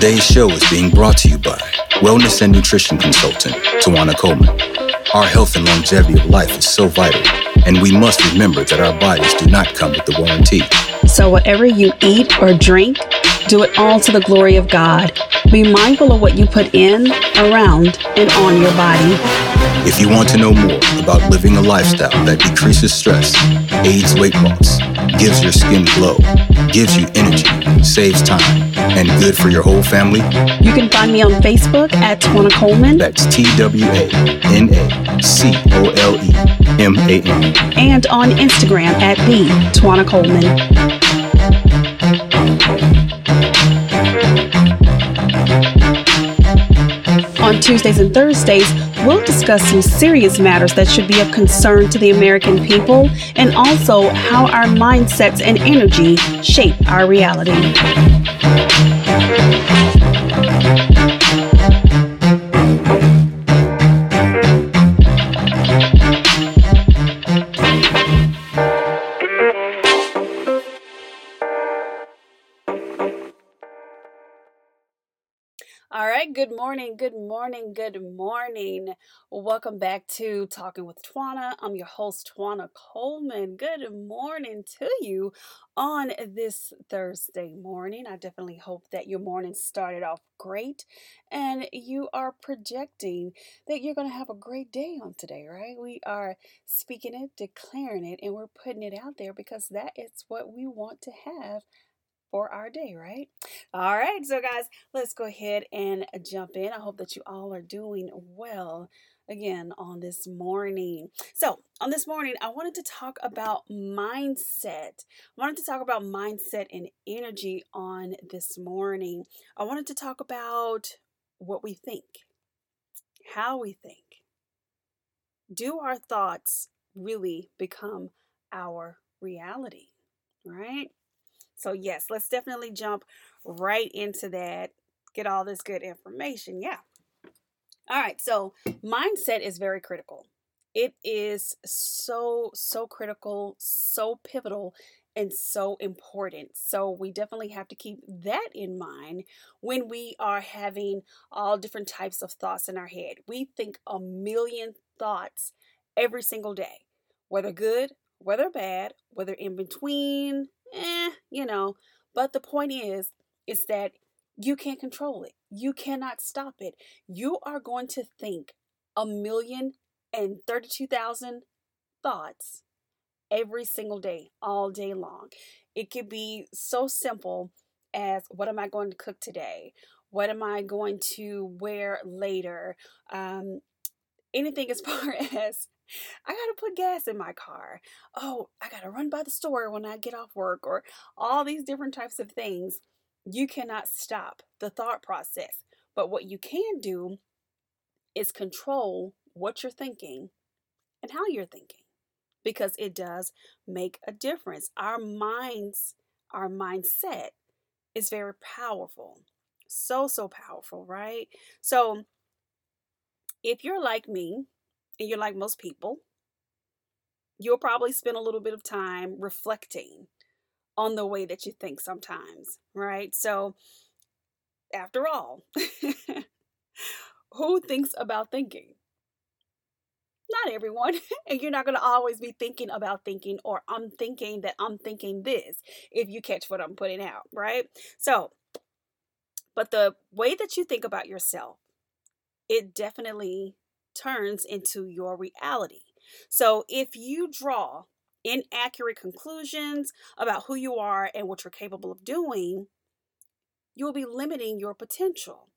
Today's show is being brought to you by wellness and nutrition consultant Twana Coleman. Our health and longevity of life is so vital, and we must remember that our bodies do not come with the warranty. So, whatever you eat or drink, do it all to the glory of God. Be mindful of what you put in, around, and on your body. If you want to know more about living a lifestyle that decreases stress, aids weight loss, gives your skin glow, gives you energy, saves time, and good for your whole family, You can find me on Facebook at Twana Coleman that's T W A N A C O L E M A N. and on Instagram at the Twana Coleman. On Tuesdays and Thursdays, we'll discuss some serious matters that should be of concern to the American people and also how our mindsets and energy shape our reality. Right, good morning, good morning, good morning. Welcome back to Talking with Twana. I'm your host, Twana Coleman. Good morning to you on this Thursday morning. I definitely hope that your morning started off great and you are projecting that you're going to have a great day on today, right? We are speaking it, declaring it, and we're putting it out there because that is what we want to have for our day, right? All right, so guys, let's go ahead and uh, jump in. I hope that you all are doing well again on this morning. So, on this morning, I wanted to talk about mindset. I wanted to talk about mindset and energy on this morning. I wanted to talk about what we think, how we think. Do our thoughts really become our reality, right? So, yes, let's definitely jump right into that. Get all this good information. Yeah. All right. So, mindset is very critical. It is so, so critical, so pivotal, and so important. So, we definitely have to keep that in mind when we are having all different types of thoughts in our head. We think a million thoughts every single day, whether good, whether bad, whether in between, eh, you know. But the point is, is that you can't control it. You cannot stop it. You are going to think a million and thirty-two thousand thoughts every single day, all day long. It could be so simple as what am I going to cook today? What am I going to wear later? Um, anything as far as I gotta put gas in my car. Oh, I gotta run by the store when I get off work, or all these different types of things. You cannot stop the thought process. But what you can do is control what you're thinking and how you're thinking because it does make a difference. Our minds, our mindset is very powerful. So, so powerful, right? So, if you're like me and you're like most people, you'll probably spend a little bit of time reflecting on the way that you think sometimes, right? So, after all, who thinks about thinking? Not everyone. and you're not going to always be thinking about thinking, or I'm thinking that I'm thinking this, if you catch what I'm putting out, right? So, but the way that you think about yourself, it definitely turns into your reality. So if you draw inaccurate conclusions about who you are and what you're capable of doing, you'll be limiting your potential.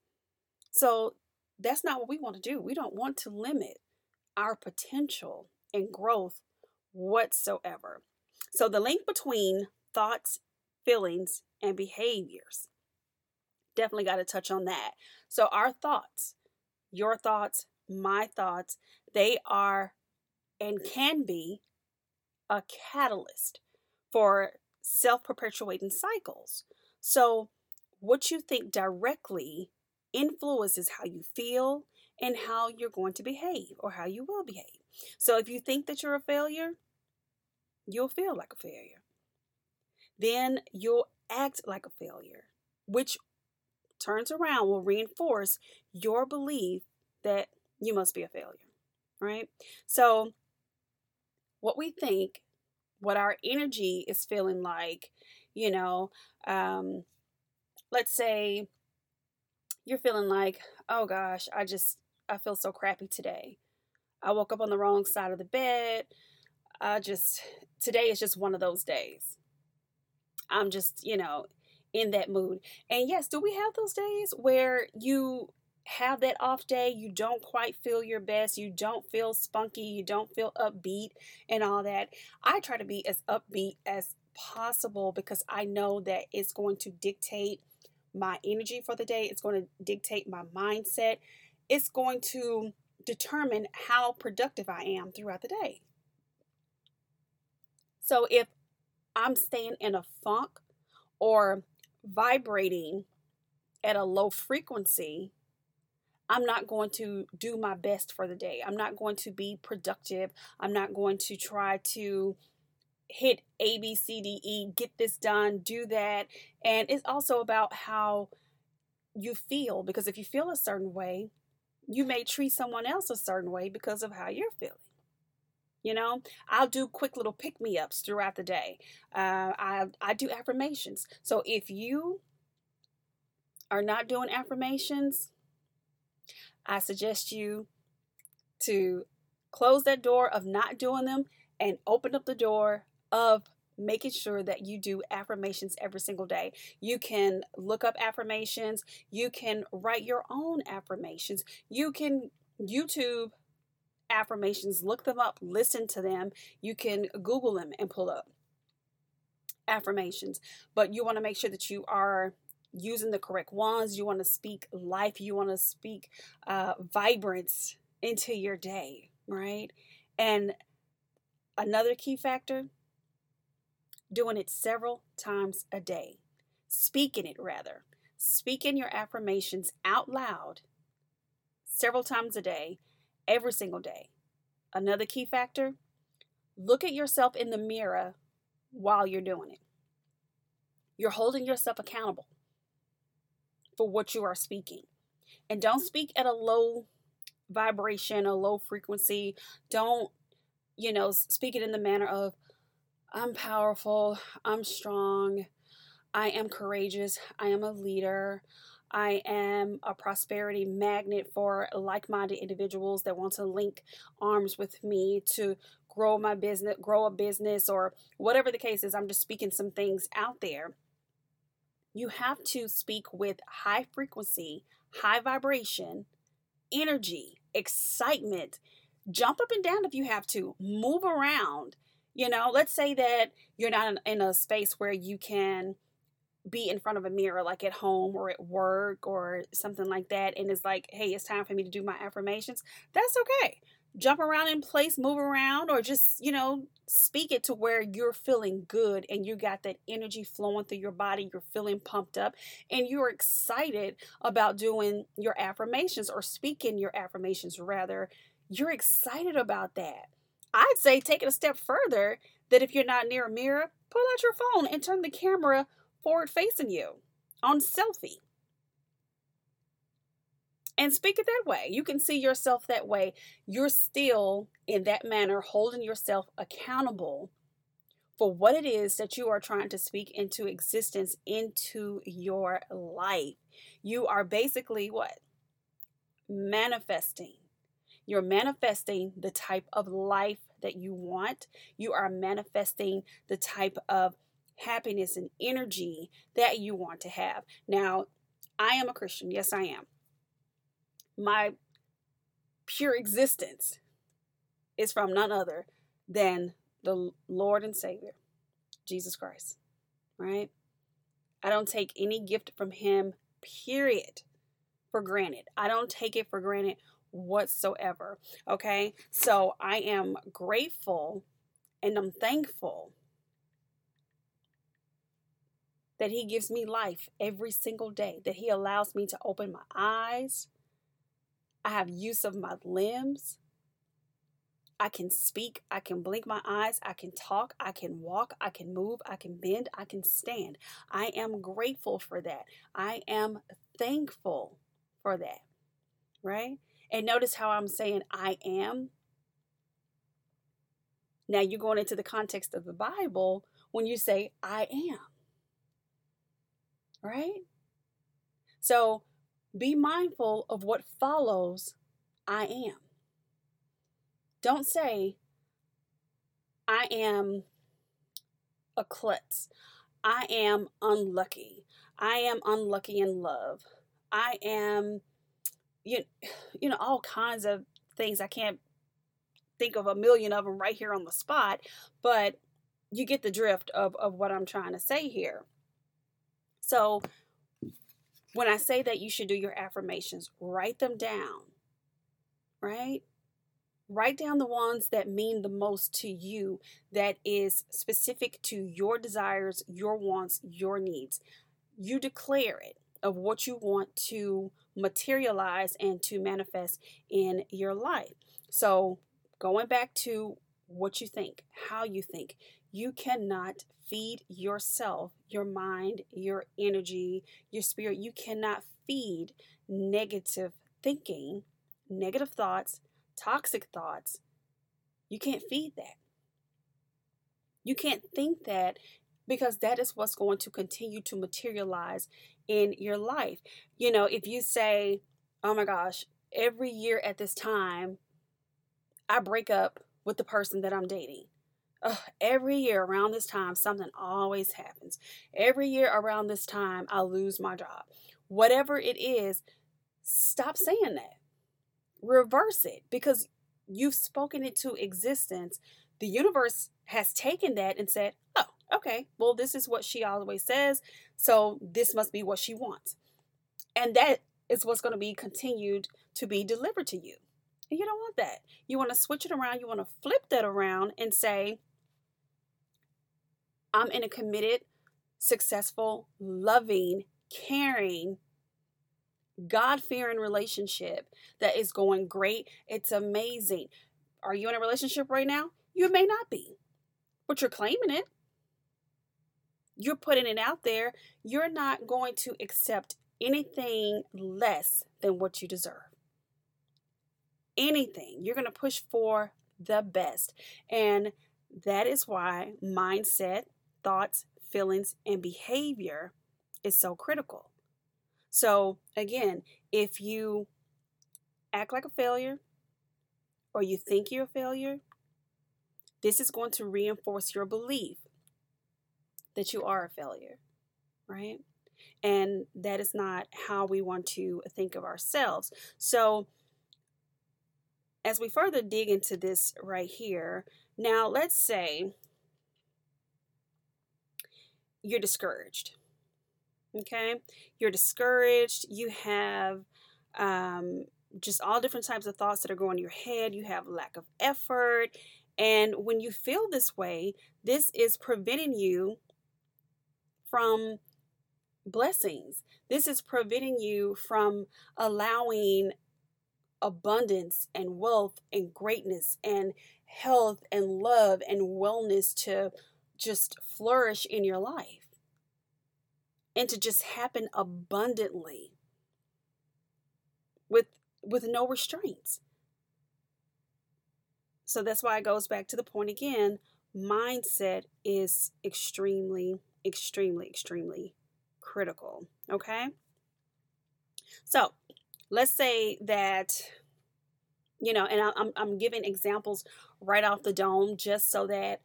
So that's not what we want to do. We don't want to limit our potential and growth whatsoever. So the link between thoughts, feelings, and behaviors. Definitely got to touch on that. So our thoughts, your thoughts, my thoughts, they are and can be a catalyst for self perpetuating cycles. So, what you think directly influences how you feel and how you're going to behave or how you will behave. So, if you think that you're a failure, you'll feel like a failure. Then you'll act like a failure, which turns around will reinforce your belief that you must be a failure, right? So, what we think, what our energy is feeling like, you know, um, let's say you're feeling like, oh gosh, I just, I feel so crappy today. I woke up on the wrong side of the bed. I just, today is just one of those days. I'm just, you know, in that mood. And yes, do we have those days where you have that off day, you don't quite feel your best, you don't feel spunky, you don't feel upbeat and all that? I try to be as upbeat as possible because I know that it's going to dictate my energy for the day, it's going to dictate my mindset, it's going to determine how productive I am throughout the day. So if I'm staying in a funk or vibrating at a low frequency, I'm not going to do my best for the day. I'm not going to be productive. I'm not going to try to hit A, B, C, D, E, get this done, do that. And it's also about how you feel because if you feel a certain way, you may treat someone else a certain way because of how you're feeling. You know, I'll do quick little pick me ups throughout the day. Uh, I, I do affirmations. So if you are not doing affirmations, I suggest you to close that door of not doing them and open up the door of making sure that you do affirmations every single day. You can look up affirmations, you can write your own affirmations, you can YouTube affirmations, look them up, listen to them. You can Google them and pull up affirmations, but you want to make sure that you are using the correct ones. You want to speak life, you want to speak uh, vibrance into your day, right? And another key factor doing it several times a day, speaking it rather, speaking your affirmations out loud several times a day every single day. Another key factor look at yourself in the mirror while you're doing it. You're holding yourself accountable for what you are speaking. And don't mm-hmm. speak at a low vibration, a low frequency. Don't, you know, speak it in the manner of, I'm powerful, I'm strong, I am courageous, I am a leader, I am a prosperity magnet for like minded individuals that want to link arms with me to grow my business, grow a business, or whatever the case is. I'm just speaking some things out there. You have to speak with high frequency, high vibration, energy, excitement. Jump up and down if you have to, move around. You know, let's say that you're not in, a space where you can be in front of a mirror like at home or at work or something like that and it's like hey it's time for me to do my affirmations that's okay jump around in place move around or just you know speak it to where you're feeling good and you got that energy flowing through your body you're feeling pumped up and you're excited about doing your affirmations or speaking your affirmations rather you're excited about that i'd say take it a step further that if you're not near a mirror pull out your phone and turn the camera forward facing you on selfie. And speak it that way. You can see yourself that way. You're still, in that manner, holding yourself accountable for what it is that you are trying to speak into existence into your life. You are basically what? Manifesting. You're manifesting the type of life that you want. You are manifesting the type of happiness and energy that you want to have. Now, I am a Christian. Yes, I am. My pure existence is from none other than the Lord and Savior, Jesus Christ. Right? I don't take any gift from Him, period, for granted. I don't take it for granted whatsoever. Okay? So I am grateful and I'm thankful that He gives me life every single day, that He allows me to open my eyes. I have use of my limbs. I can speak, I can blink my eyes, I can talk, I can walk, I can move, I can bend, I can stand. I am grateful for that. I am thankful for that, right? And notice how I'm saying I am. Now you're going into the context of the Bible when you say I am, right? So be mindful of what follows I am. Don't say, I am a klutz. I am unlucky. I am unlucky in love. I am, you, you know, all kinds of things. I can't think of a million of them right here on the spot, but you get the drift of, of what I'm trying to say here. So, when I say that you should do your affirmations, write them down, right? Write down the ones that mean the most to you, that is specific to your desires, your wants, your needs. You declare it of what you want to materialize and to manifest in your life. So, going back to what you think, how you think, you cannot feed yourself, your mind, your energy, your spirit. You cannot feed negative thinking, negative thoughts, toxic thoughts, you can't feed that. You can't think that because that is what's going to continue to materialize in your life. You know, if you say, oh my gosh, every year at this time, I break up with the person that I'm dating. Every year around this time, something always happens. Every year around this time, I lose my job. Whatever it is, stop saying that reverse it because you've spoken it to existence. The universe has taken that and said, oh, okay, well, this is what she always says. So this must be what she wants. And that is what's going to be continued to be delivered to you. And you don't want that. You want to switch it around. You want to flip that around and say, I'm in a committed, successful, loving, caring, God fearing relationship that is going great. It's amazing. Are you in a relationship right now? You may not be, but you're claiming it. You're putting it out there. You're not going to accept anything less than what you deserve. Anything. You're going to push for the best. And that is why mindset, thoughts, feelings, and behavior is so critical. So, again, if you act like a failure or you think you're a failure, this is going to reinforce your belief that you are a failure, right? And that is not how we want to think of ourselves. So, as we further dig into this right here, now let's say you're discouraged okay? You're discouraged you have um, just all different types of thoughts that are going in your head you have lack of effort and when you feel this way this is preventing you from blessings. This is preventing you from allowing abundance and wealth and greatness and health and love and wellness to just flourish in your life and to just happen abundantly with with no restraints. So that's why it goes back to the point again, mindset is extremely extremely extremely critical, okay? So, let's say that you know, and I'm I'm giving examples right off the dome just so that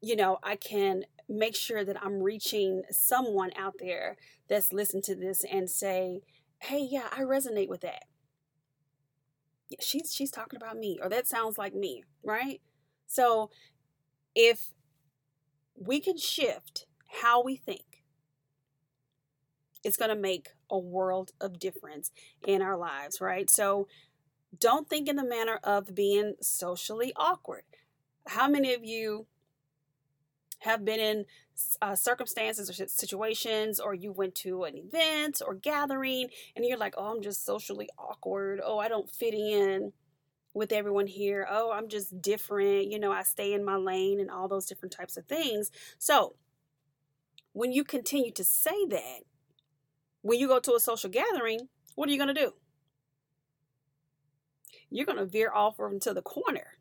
you know, I can make sure that I'm reaching someone out there that's listened to this and say, "Hey, yeah, I resonate with that." Yeah, she's she's talking about me or that sounds like me, right? So, if we can shift how we think, it's going to make a world of difference in our lives, right? So, don't think in the manner of being socially awkward. How many of you have been in uh, circumstances or situations, or you went to an event or gathering, and you're like, oh, I'm just socially awkward. Oh, I don't fit in with everyone here. Oh, I'm just different. You know, I stay in my lane and all those different types of things. So, when you continue to say that, when you go to a social gathering, what are you going to do? You're going to veer off into the corner.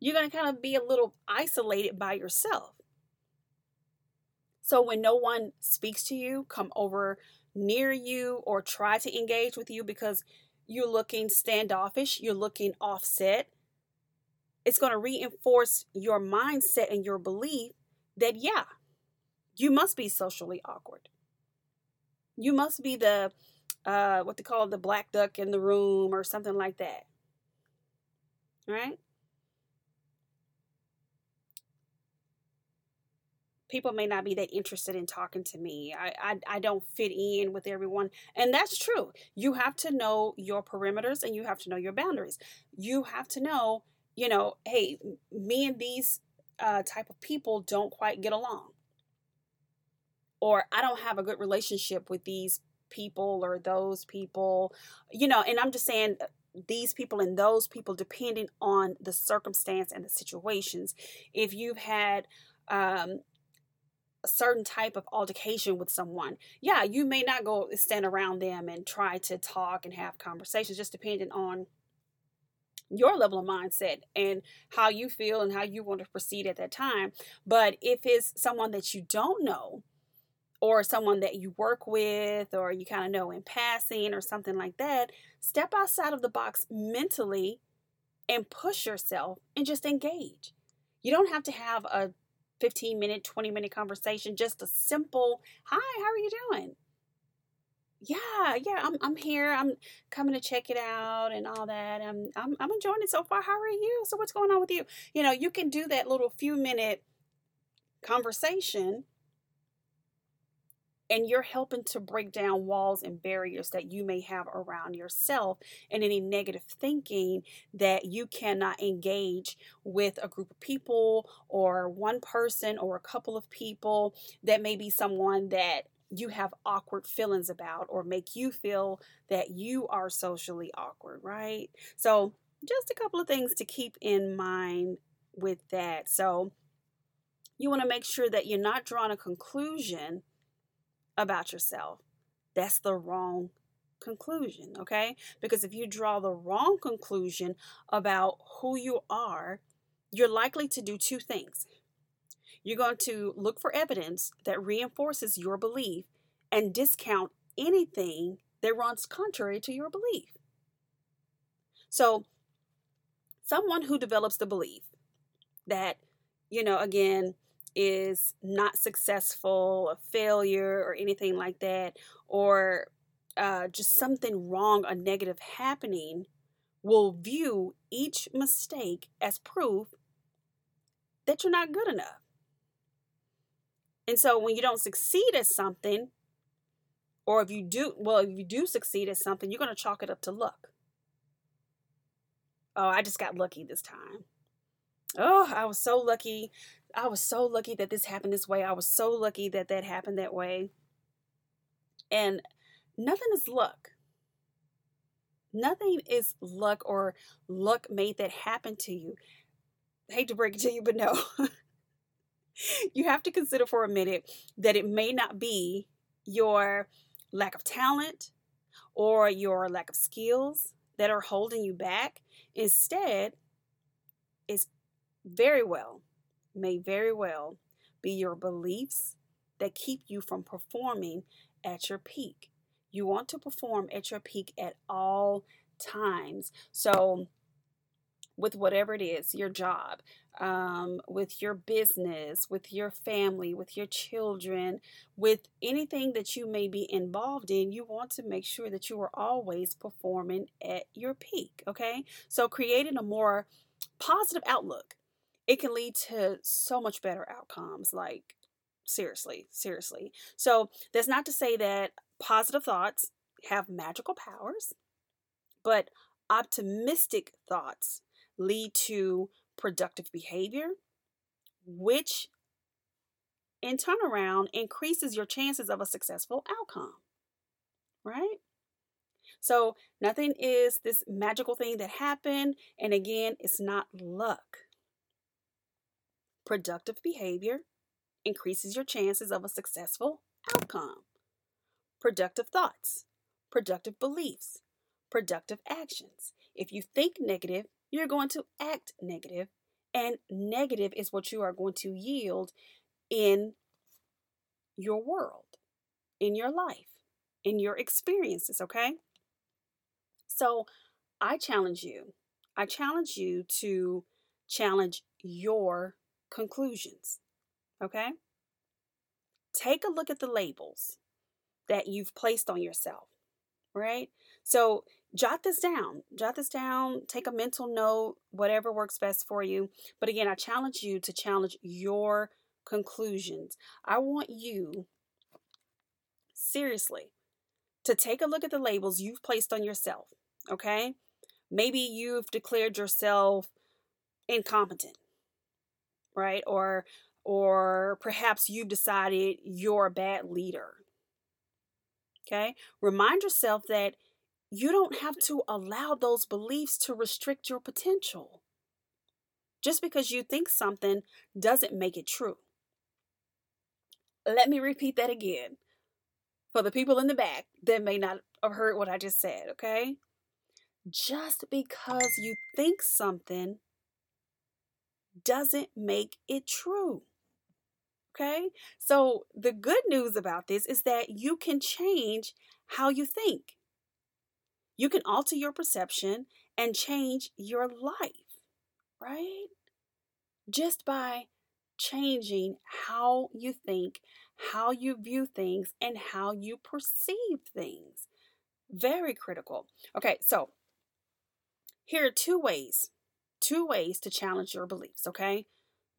You're going to kind of be a little isolated by yourself. So when no one speaks to you, come over near you, or try to engage with you because you're looking standoffish, you're looking offset, it's going to reinforce your mindset and your belief that, yeah, you must be socially awkward. You must be the, uh, what they call the black duck in the room or something like that. Right? People may not be that interested in talking to me. I, I, I don't fit in with everyone. And that's true. You have to know your perimeters and you have to know your boundaries. You have to know, you know, hey, me and these uh, type of people don't quite get along. Or I don't have a good relationship with these people or those people, you know, and I'm just saying uh, these people and those people depending on the circumstance and the situations. If you've had um, a certain type of altercation with someone, yeah, you may not go stand around them and try to talk and have conversations, just depending on your level of mindset and how you feel and how you want to proceed at that time. But if it's someone that you don't know, or someone that you work with, or you kind of know in passing, or something like that, step outside of the box mentally and push yourself and just engage. You don't have to have a 15 minute, 20 minute conversation, just a simple, hi, how are you doing? Yeah, yeah, I'm, I'm here. I'm coming to check it out and all that. I'm, I'm, I'm enjoying it so far. How are you? So what's going on with you? You know, you can do that little few minute conversation and you're helping to break down walls and barriers that you may have around yourself and any negative thinking that you cannot engage with a group of people or one person or a couple of people that may be someone that you have awkward feelings about or make you feel that you are socially awkward, right? So, just a couple of things to keep in mind with that. So, you want to make sure that you're not drawing a conclusion about yourself. That's the wrong conclusion, okay? Because if you draw the wrong conclusion about who you are, you're likely to do two things. You're going to look for evidence that reinforces your belief and discount anything that runs contrary to your belief. So, someone who develops the belief that, you know, again, is not successful, a failure, or anything like that, or uh, just something wrong, a negative happening, will view each mistake as proof that you're not good enough. And so when you don't succeed at something, or if you do, well, if you do succeed at something, you're going to chalk it up to luck. Oh, I just got lucky this time. Oh, I was so lucky I was so lucky that this happened this way. I was so lucky that that happened that way. And nothing is luck. Nothing is luck or luck made that happen to you. I hate to break it to you, but no. you have to consider for a minute that it may not be your lack of talent or your lack of skills that are holding you back. Instead, it's very well may very well be your beliefs that keep you from performing at your peak. You want to perform at your peak at all times. So, with whatever it is your job, um, with your business, with your family, with your children, with anything that you may be involved in, you want to make sure that you are always performing at your peak. Okay. So, creating a more positive outlook it can lead to so much better outcomes. Like, seriously, seriously. So, that's not to say that positive thoughts have magical powers, but optimistic thoughts lead to productive behavior, which in turnaround increases your chances of a successful outcome. Right? So, nothing is this magical thing that happened. And again, it's not luck. Productive behavior increases your chances of a successful outcome. productive thoughts, productive beliefs, productive actions. If you think negative, you're going to act negative, and negative is what you are going to yield in your world, in your life, in your experiences, okay? So I challenge you, I challenge you to challenge your conclusions, okay? Take a look at the labels that you've placed on yourself, right? So jot this down. Jot this down. Take a mental note, whatever works best for you. But again, I challenge you to challenge your conclusions. I want you, seriously, to take a look at the labels you've placed on yourself. Okay? Maybe you've declared yourself incompetent, right? Or or perhaps you've decided you're a bad leader. Okay? Remind yourself that you don't have mm-hmm. to allow those beliefs to restrict your potential. Just because you think something doesn't make it true. Let me repeat that again for the people in the back that may not have heard what I just said, okay? Just because you think something doesn't make it true. Okay? So, the good news about this is that you can change how you think. You can alter your perception and change your life, right? Just by changing how you think, how you view things, and how you perceive things. Very critical. Okay, so here are two ways, two ways to challenge your beliefs, okay?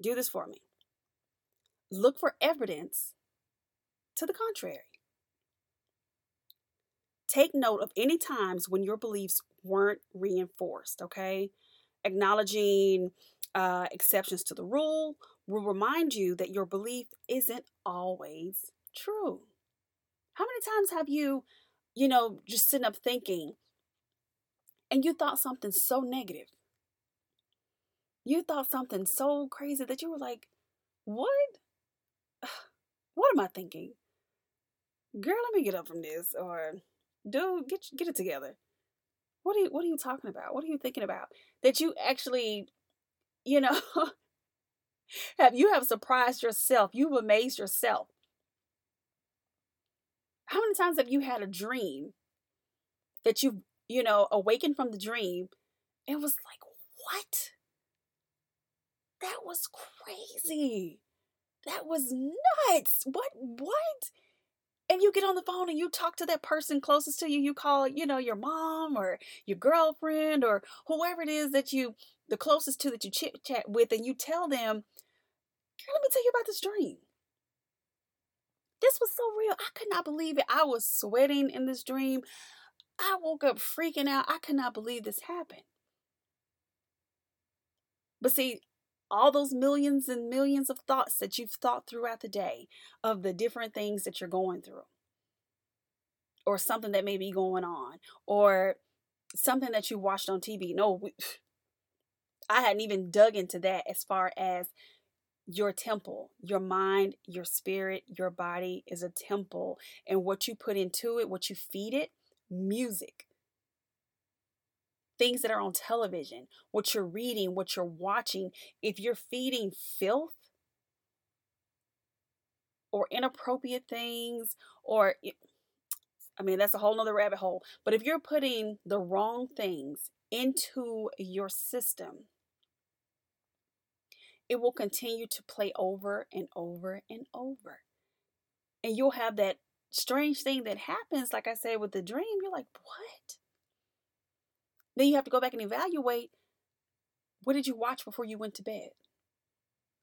Do this for me. Look for evidence to the contrary. Take note of any times when your beliefs weren't reinforced, okay? Acknowledging uh, exceptions to the rule will remind you that your belief isn't always true. How many times have you, you know, just sitting up thinking and you thought something so negative? You thought something so crazy that you were like, what? What am I thinking? Girl, let me get up from this. Or dude, get get it together. What are you what are you talking about? What are you thinking about? That you actually, you know, have you have surprised yourself. You've amazed yourself. How many times have you had a dream that you, you know, awakened from the dream? It was like, what? That was crazy. That was nuts. What? What? and you get on the phone and you talk to that person closest to you you call you know your mom or your girlfriend or whoever it is that you the closest to that you chit chat with and you tell them let me tell you about this dream this was so real i could not believe it i was sweating in this dream i woke up freaking out i could not believe this happened but see all those millions and millions of thoughts that you've thought throughout the day of the different things that you're going through or something that may be going on or something that you watched on TV. No, we, I hadn't even dug into that as far as your temple, your mind, your spirit, your body is a temple. And what you put into it, what you feed it, music, things that are on television, what you're reading, what you're watching, if you're feeding filth or inappropriate things, or I mean, that's a whole nother rabbit hole. But if you're putting the wrong things into your system, it will continue to play over and over and over. And you'll have that strange thing that happens, like I said with the dream. You're like, what? Then you have to go back and evaluate what did you watch before you went to bed?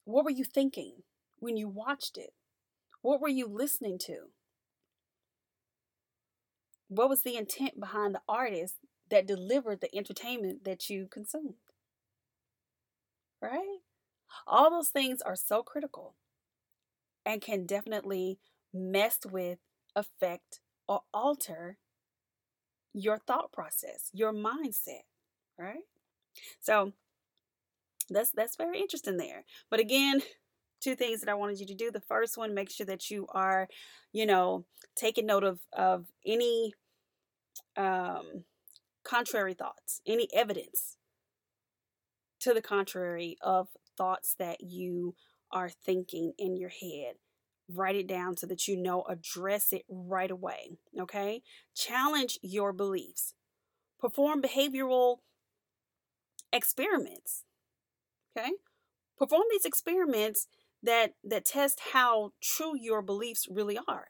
What were you thinking when you watched it? What were you listening to? What was the intent behind the artist that delivered the entertainment that you consumed? Right? All those things are so critical and can definitely mess with, affect, or alter your thought process, your mindset, right? So that's that's very interesting there. But again, two things that I wanted you to do. The first one, make sure that you are, you know, taking note of of any um, contrary thoughts, any evidence to the contrary of thoughts that you are thinking in your head. Write it down so that you know, address it right away. Okay? Challenge your beliefs. Perform behavioral experiments. Okay? Perform these experiments that that test how true your beliefs really are.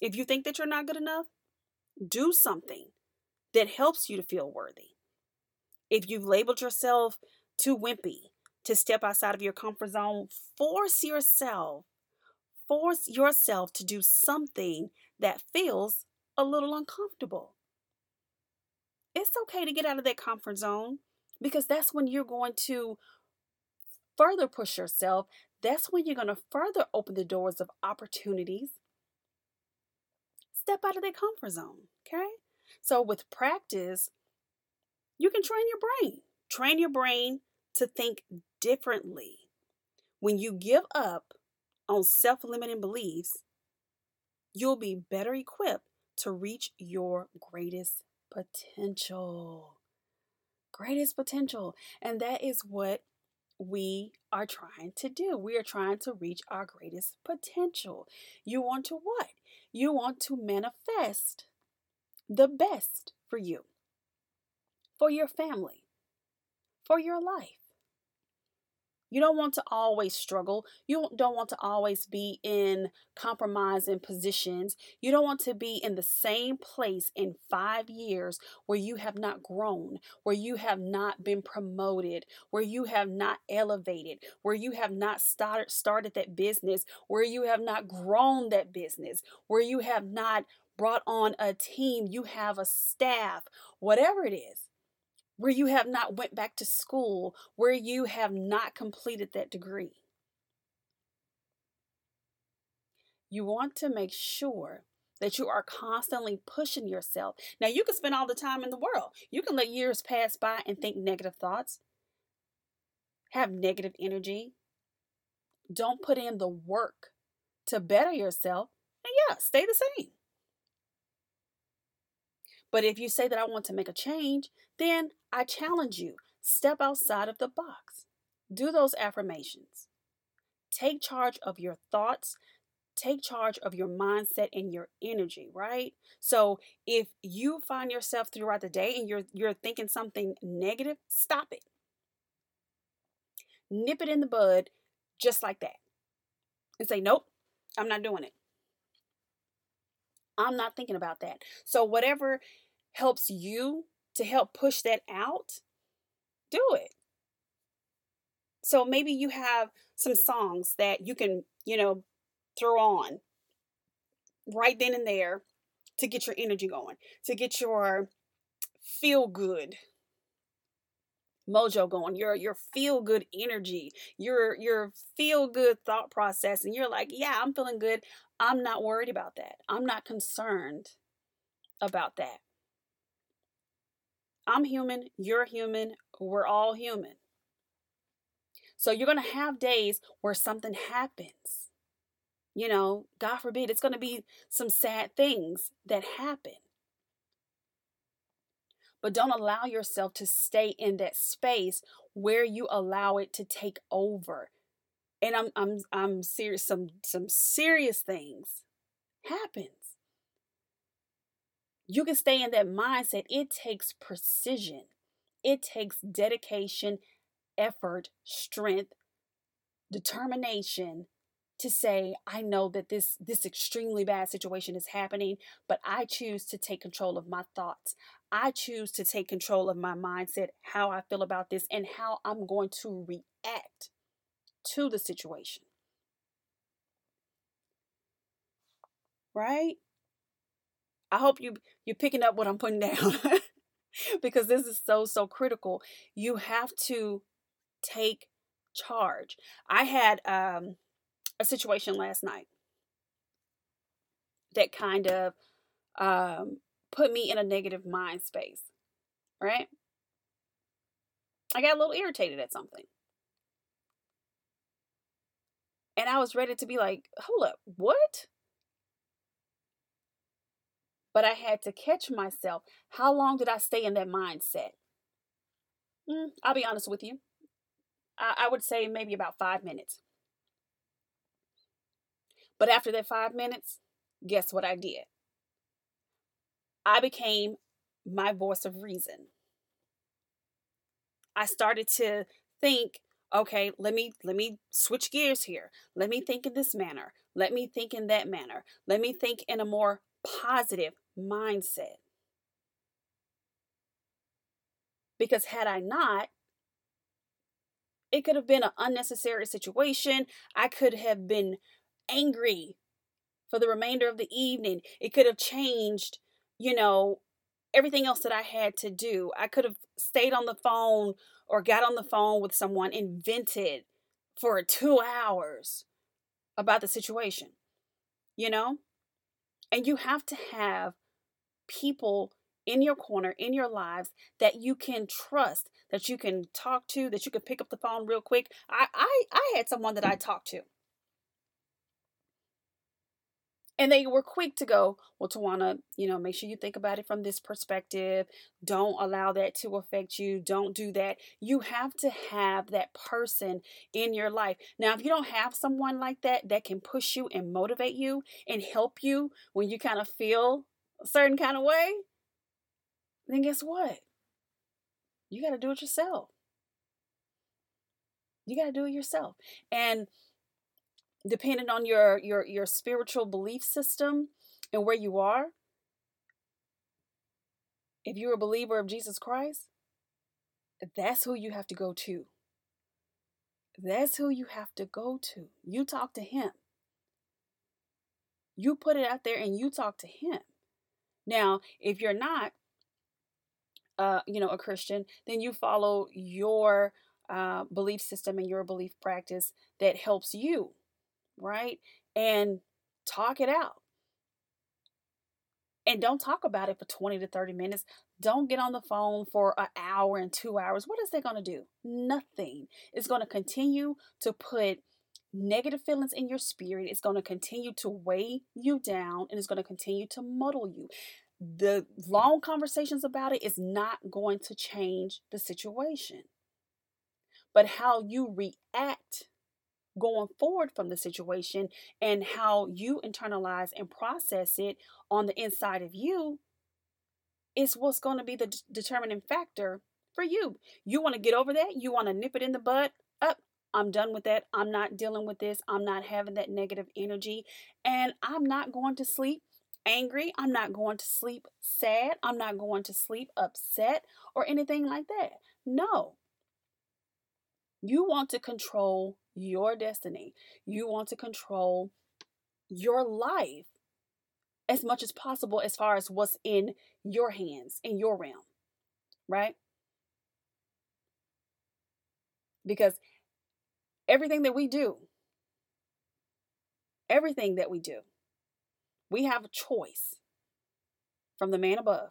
If you think that you're not good enough, do something that helps you to feel worthy. If you've labeled yourself too wimpy to step outside of your comfort zone, force yourself, force yourself to do something that feels a little uncomfortable. It's okay to get out of that comfort zone because that's when you're going to further push yourself that's when you're going to further open the doors of opportunities. Step out of that comfort zone, okay? So, with practice, you can train your brain. Train your brain to think differently. When you give up on self limiting beliefs, you'll be better equipped to reach your greatest potential. Greatest potential. And that is what we are trying to do. We are trying to reach our greatest potential. You want to what? You want to manifest the best for you, for your family, for your life. You don't want to always struggle. You don't want to always be in compromising positions. You don't want to be in the same place in five years where you have not grown, where you have not been promoted, where you have not elevated, where you have not started, started that business, where you have not grown that business, where you have not brought on a team, you have a staff, whatever it is where you have not went back to school, where you have not completed that degree. You want to make sure that you are constantly pushing yourself. Now, you can spend all the time in the world. You can let years pass by and think negative thoughts, have negative energy. Don't put in the work to better yourself. And yeah, stay the same. But if you say that I want to make a change, then I challenge you step outside of the box. Do those affirmations. Take charge of your thoughts. Take charge of your mindset and your energy, right? So if you find yourself throughout the day and you're you're thinking something negative, stop it. Nip it in the bud just like that. And say, "Nope, I'm not doing it." I'm not thinking about that. So, whatever helps you to help push that out, do it. So, maybe you have some songs that you can, you know, throw on right then and there to get your energy going, to get your feel good mojo going, your your feel good energy, your your feel good thought process and you're like, "Yeah, I'm feeling good. I'm not worried about that. I'm not concerned about that. I'm human, you're human, we're all human. So you're going to have days where something happens. You know, God forbid, it's going to be some sad things that happen. But don't allow yourself to stay in that space where you allow it to take over and I'm I'm I'm serious some some serious things happens. You can stay in that mindset. It takes precision. It takes dedication, effort, strength, determination to say I know that this this extremely bad situation is happening, but I choose to take control of my thoughts. I choose to take control of my mindset, how I feel about this and how I'm going to react to the situation. Right? I hope you you're picking up what I'm putting down because this is so so critical. You have to take charge. I had um, a situation last night that kind of um, put me in a negative mind space. Right? I got a little irritated at something. And I was ready to be like, hold up, what? But I had to catch myself. How long did I stay in that mindset? Mm, I'll be honest with you. I, I would say maybe about five minutes. But after that five minutes, guess what I did? I became my voice of reason. I started to think, okay, let me let me switch gears here. Let me think in this manner. Let me think in that manner. Let me think in a more positive mindset. Because had I not, it could have been an unnecessary situation. I could have been angry for the remainder of the evening. It could have changed, you know, everything else that I had to do. I could have stayed on the phone or got on the phone with someone and vented for two hours about the situation, you know? And you have to have people in your corner, in your lives that you can trust, that you can talk to, that you can pick up the phone real quick. I I, I had someone that I talked to and they were quick to go, well, Twana, you know, make sure you think about it from this perspective. Don't allow that to affect you. Don't do that. You have to have that person in your life. Now, if you don't have someone like that that can push you and motivate you and help you when you kind of feel a certain kind of way, then guess what? You got to do it yourself. You got to do it yourself. And depending on your your your spiritual belief system and where you are if you're a believer of Jesus Christ that's who you have to go to. That's who you have to go to. You talk to him. You put it out there and you talk to him. Now if you're not uh, you know a christian then you follow your uh, belief system and your belief practice that helps you right? And talk it out. And don't talk about it for 20 to 30 minutes. Don't get on the phone for an hour and two hours. What is that going to do? Nothing. It's going to continue to put negative feelings in your spirit. It's going to continue to weigh you down and it's going to continue to muddle you. The long conversations about it is not going to change the situation. But how you react going forward from the situation and how you internalize and process it on the inside of you is what's going to be the d- determining factor for you. You want to get over that? You want to nip it in the bud? Up. I'm done with that. I'm not dealing with this. I'm not having that negative energy. And I'm not going to sleep angry. I'm not going to sleep sad. I'm not going to sleep upset or anything like that. No. You want to control your destiny. You want to control your life as much as possible as far as what's in your hands, in your realm, right? Because everything that we do, everything that we do, we have a choice from the man above.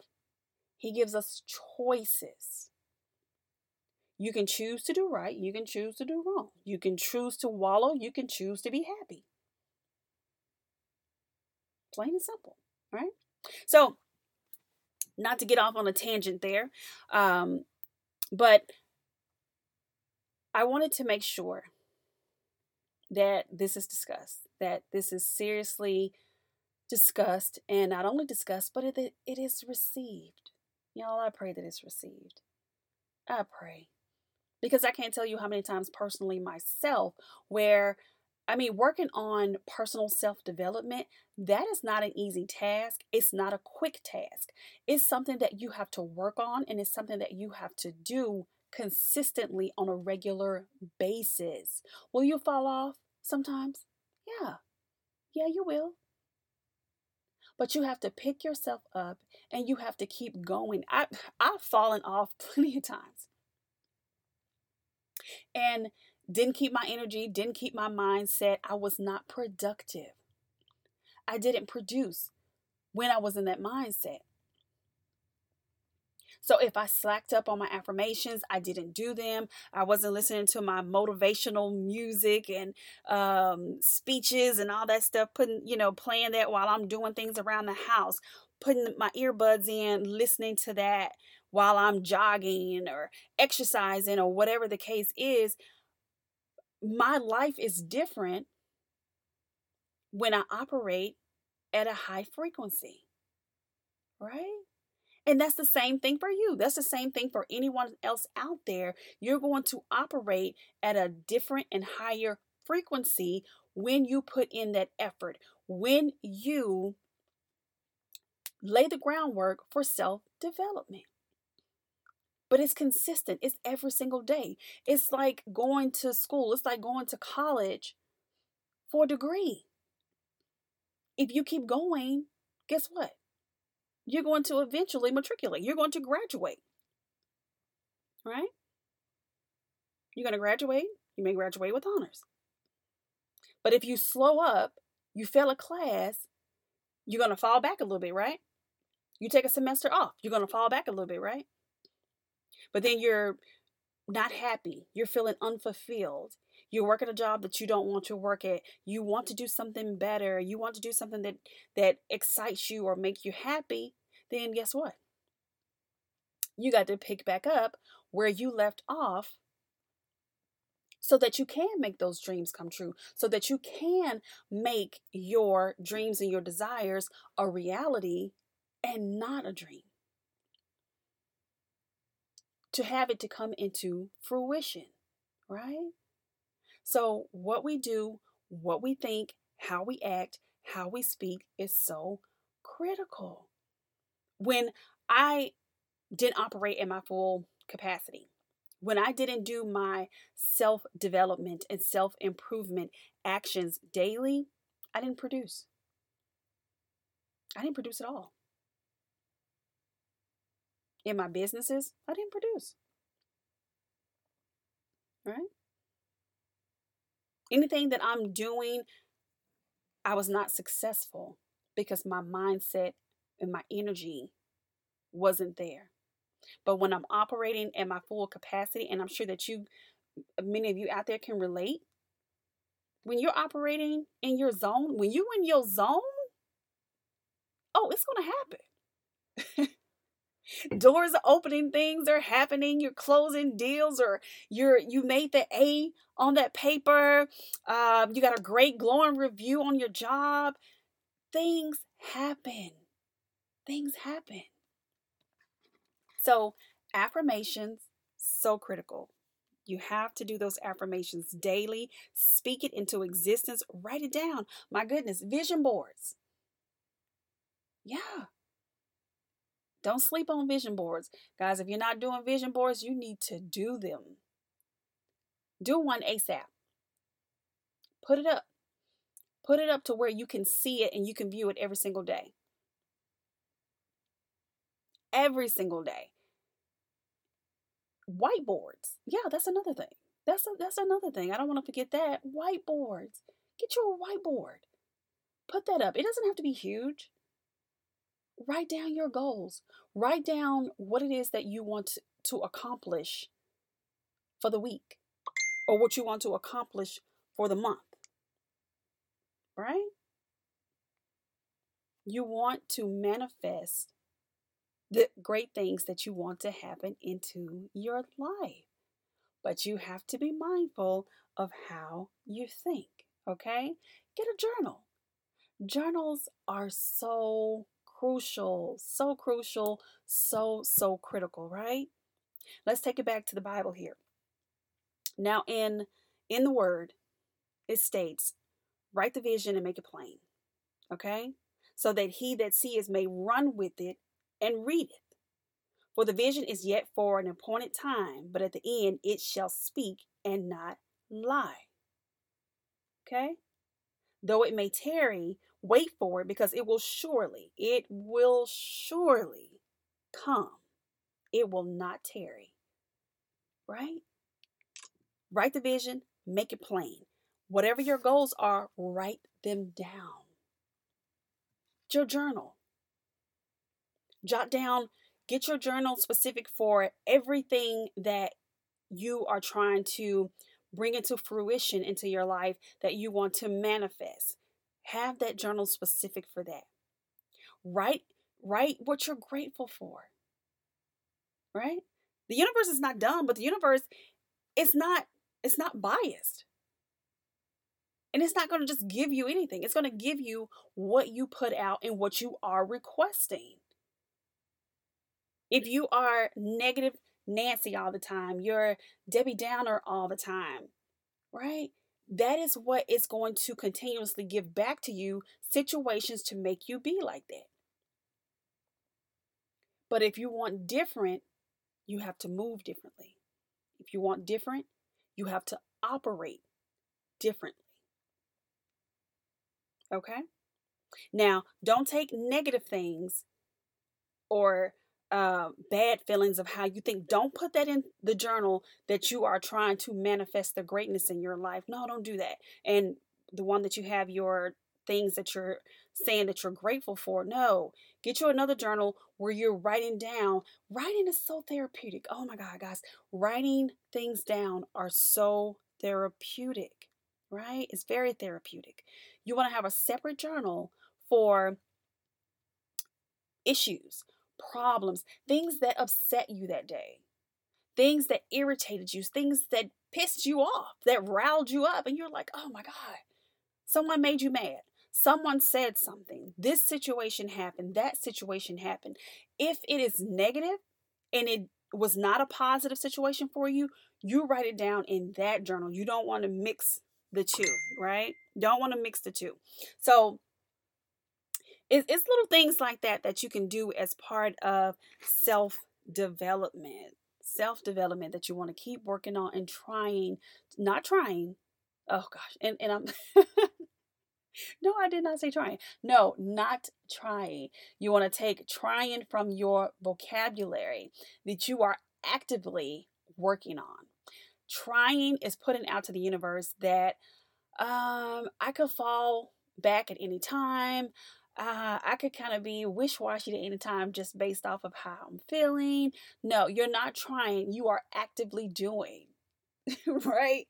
He gives us choices. You can choose to do right, you can choose to do wrong. You can choose to wallow, you can choose to be happy. Plain and simple, right? So, not to get off on a tangent there, um, but I wanted to make sure that this is discussed, that this is seriously discussed, and not only discussed, but it, it is received. Y'all, I pray that it's received. I pray because I can't tell you how many times personally myself where I mean, working on personal self development, that is not an easy task. It's not a quick task. It's something that you have to work on, and it's something that you have to do consistently on a regular basis. Will you fall off sometimes? Yeah. Yeah, you will. But you have to pick yourself up and you have to keep going. I I've fallen off plenty of times and didn't keep my energy, didn't keep my mindset. I was not productive. I didn't produce when I was in that mindset. So if I slacked up on my affirmations, I didn't do them. I wasn't listening to my motivational music and um, speeches and all that stuff, putting, you know, playing that while I'm doing things around the house, putting my earbuds in, listening to that while I'm jogging or exercising or whatever the case is. My life is different when I operate at a high frequency, right? And that's the same thing for you. That's the same thing for anyone else out there. You're going to operate at a different and higher frequency when you put in that effort, when you lay the groundwork for self development. But it's consistent, it's every single day. It's like going to school, it's like going to college for a degree. If you keep going, guess what? you're going to eventually matriculate. You're going to graduate. Right? You're going to graduate. You may graduate with honors. But if you slow up, you fail a class, you're going to fall back a little bit, right? You take a semester off, you're going to fall back a little bit, right? But then you're not happy. You're feeling unfulfilled. You're working a job that you don't want to work at. You want to do something better. You want to do something that that excites you or make you happy then guess what? You got to pick back up where you left off so that you can make those dreams come true, so that you can make your dreams and your desires a reality and not a dream. To have it to come into fruition, right? So, what we do, what we think, how we act, how we speak is so critical when I didn't operate in my full capacity, when I didn't do my self development and self improvement actions daily, I didn't produce. I didn't produce at all. In my businesses, I didn't produce. Right? Anything that I'm doing, I was not successful because my mindset and my energy wasn't there. But when I'm operating at my full capacity, and I'm sure that you, many of you out there can relate, when you're operating in your zone, when you're in your zone, oh, it's going to happen. doors are opening things are happening you're closing deals or you're you made the a on that paper um, you got a great glowing review on your job things happen things happen. So, affirmations, so critical. You have to do those affirmations daily. Speak it into existence. Write it down. My goodness, vision boards. Yeah. Don't sleep on vision boards. Guys, if you're not doing vision boards, you need to do them. Do one ASAP. Put it up. Put it up to where you can see it and you can view it every single day every single day. Whiteboards. Yeah, that's another thing. That's a, that's another thing. I don't want to forget that. Whiteboards. Get you a whiteboard. Put that up. It doesn't have to be huge. Write down your goals. Write down what it is that you want to accomplish for the week or what you want to accomplish for the month. Right? You want to manifest the great things that you want to happen into your life. But you have to be mindful of how you think, okay? Get a journal. Journals are so crucial, so crucial, so, so critical, right? Let's take it back to the Bible here. Now, in in the word, it states, write the vision and make it plain. Okay? So that he that sees may run with it and read it. For the vision is yet for an appointed time, but at the end it shall speak and not lie. Okay? Though it may tarry, wait for it because it will surely, it will surely come. It will not tarry. Right? Write the vision, make it plain. Whatever your goals are, write them down. Your journal. Jot down Get your journal specific for everything that you are trying to bring into fruition into your life that you want to manifest. Have that journal specific for that. Write write what you're grateful for. Right? The universe is not dumb, but the universe is not it's not biased. And it's not going to just give you anything. It's going to give you what you put out and what you are requesting. If you are negative Nancy all the time, you're Debbie Downer all the time, right? That is what it's going to continuously give back to you situations to make you be like that. But if you want different, you have to move differently. If you want different, you have to operate differently. Okay? Now, don't take negative things or uh, bad feelings of how you think. Don't put that in the journal that you are trying to manifest the greatness in your life. No, don't do that. And the one that you have your things that you're saying that you're grateful for. No, get you another journal where you're writing down. Writing is so therapeutic. Oh my God, guys. Writing things down are so therapeutic, right? It's very therapeutic. You want to have a separate journal for issues problems, things that upset you that day, things that irritated you, things that pissed you off, that riled you up. And you're like, oh my God, someone made you mad. Someone said something. This situation happened. That situation happened. If it is negative and it was not a positive situation for you, you write it down in that journal. You don't want to mix the two, right? Don't want to mix the two. So it's, it's little things like that that you can do as part of self development self development that you want to keep working on and trying not trying oh gosh and, and i'm no i did not say trying. No not trying. You want to take trying from your vocabulary that you are actively working on. Trying is putting out to the universe that um i could fall back at any time uh, I could kind of be wish washy at any time just based off of how I'm feeling. No, you're not trying, you are actively doing, right?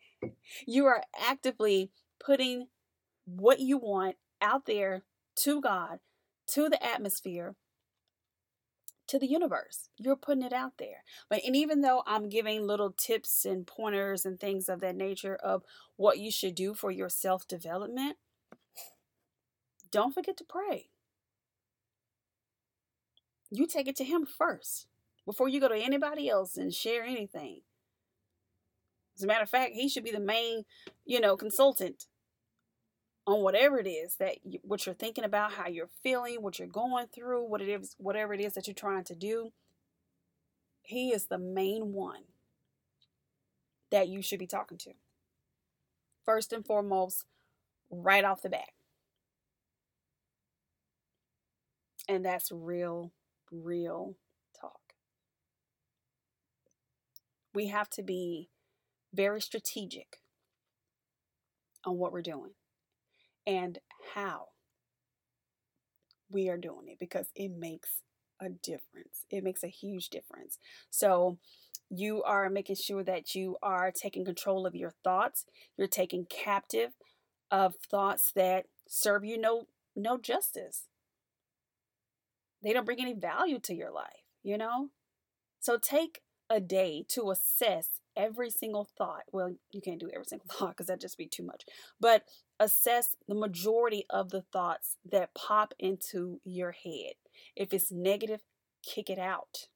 You are actively putting what you want out there to God, to the atmosphere, to the universe. You're putting it out there. But and even though I'm giving little tips and pointers and things of that nature of what you should do for your self-development, don't forget to pray. You take it to Him first before you go to anybody else and share anything. As a matter of fact, He should be the main, you know, consultant on whatever it is that you, what you're thinking about, how you're feeling, what you're going through, what it is, whatever it is that you're trying to do. He is the main one that you should be talking to. First and foremost, right off the bat. And that's real, real talk. We have to be very strategic on what we're doing and how we are doing it because it makes a difference. It makes a huge difference. So, you are making sure that you are taking control of your thoughts. You're taking captive of thoughts that serve you no no justice they don't bring any value to your life, you know? So take a day to assess every single thought. Well, you can't do every single thought because that'd just be too much. But assess the majority of the thoughts that pop into your head. If it's negative, kick it out.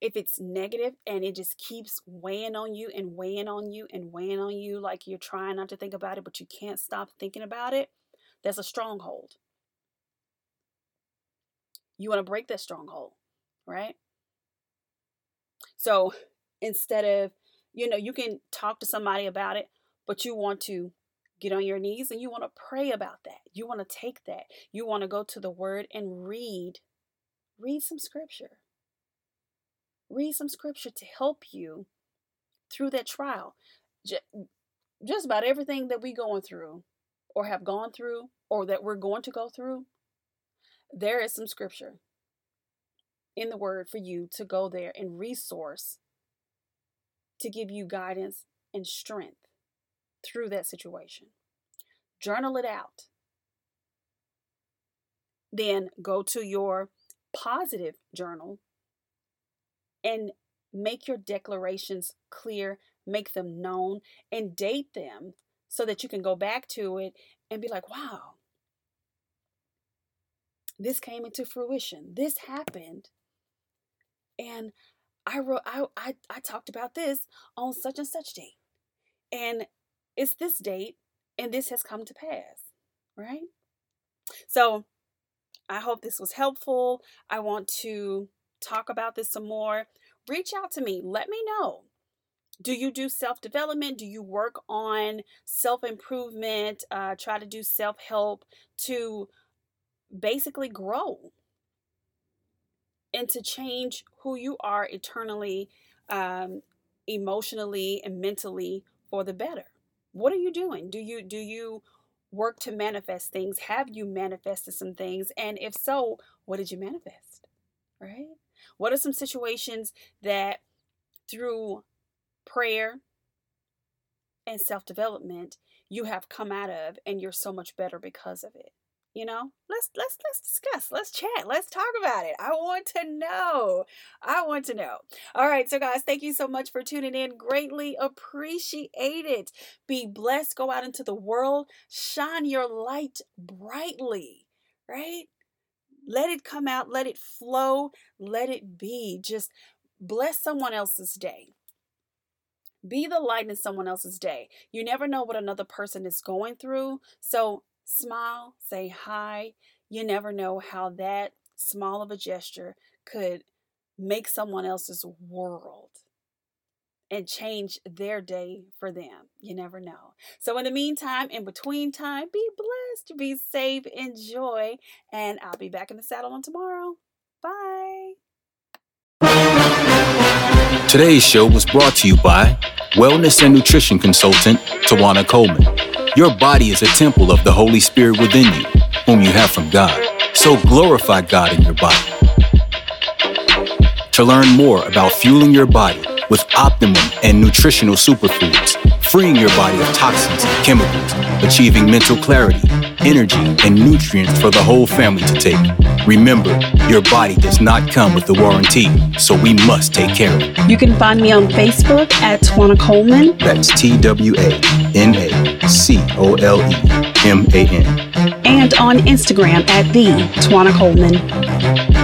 If it's negative and it just keeps weighing on you and weighing on you and weighing on you, like you're trying not to think about it, but you can't stop thinking about it, that's a stronghold. You want to break that stronghold, right? So instead of, you know, you can talk to somebody about it, but you want to get on your knees and you want to pray about that. You want to take that. You want to go to the word and read read some scripture. Read some scripture to help you through that trial. Just about everything that we're going through or have gone through or that we're going to go through there is some scripture in the Word for you to go there and resource to give you guidance and strength through that situation. Journal it out. Then go to your positive journal and make your declarations clear, make them known, and date them so that you can go back to it and be like, wow, this came into fruition. This happened. And I wrote I, I I talked about this on such and such date. And it's this date and this has come to pass, right? So I hope this was helpful. I want to talk about this some more. Reach out to me. Let me know. Do you do self development? Do you work on self improvement? Uh, try to do self help to basically grow and to change who you are eternally, um, emotionally, and mentally for the better. What are you doing? Do you do you work to manifest things? Have you manifested some things? And if so, what did you manifest? Right? What are some situations that through prayer and self development you have come out of and you're so much better because of it? You know let's let's let's discuss let's chat let's talk about it. I want to know i want to know. All right so guys thank you so much for tuning in. Greatly appreciate it. Be blessed. Go out into the world. Shine your light brightly right? Let it come out. Let it flow. Let it be. Just bless someone else's day. Be the light in someone else's day. You never know what another person is going through. So smile, say hi. You never know how that small of a gesture could make someone else's world and change their day for them. You never know. So, in the meantime, in between time, be blessed, be safe, enjoy, and I'll be back in the saddle on tomorrow. Bye. Today's show was brought to you by wellness and nutrition consultant Twana Coleman. Your body is a temple of the Holy Spirit within you, whom you have from God. So glorify God in your body. To learn more about fueling your body with optimum and nutritional superfoods, freeing your body of toxins and chemicals, achieving mental clarity, energy, and nutrients for the whole family to take. Remember, your body does not come with a warranty, so we must take care of it. You can find me on Facebook at Twana Coleman. That's T W A N A C O L E M A N. And on Instagram at the Twana Coleman.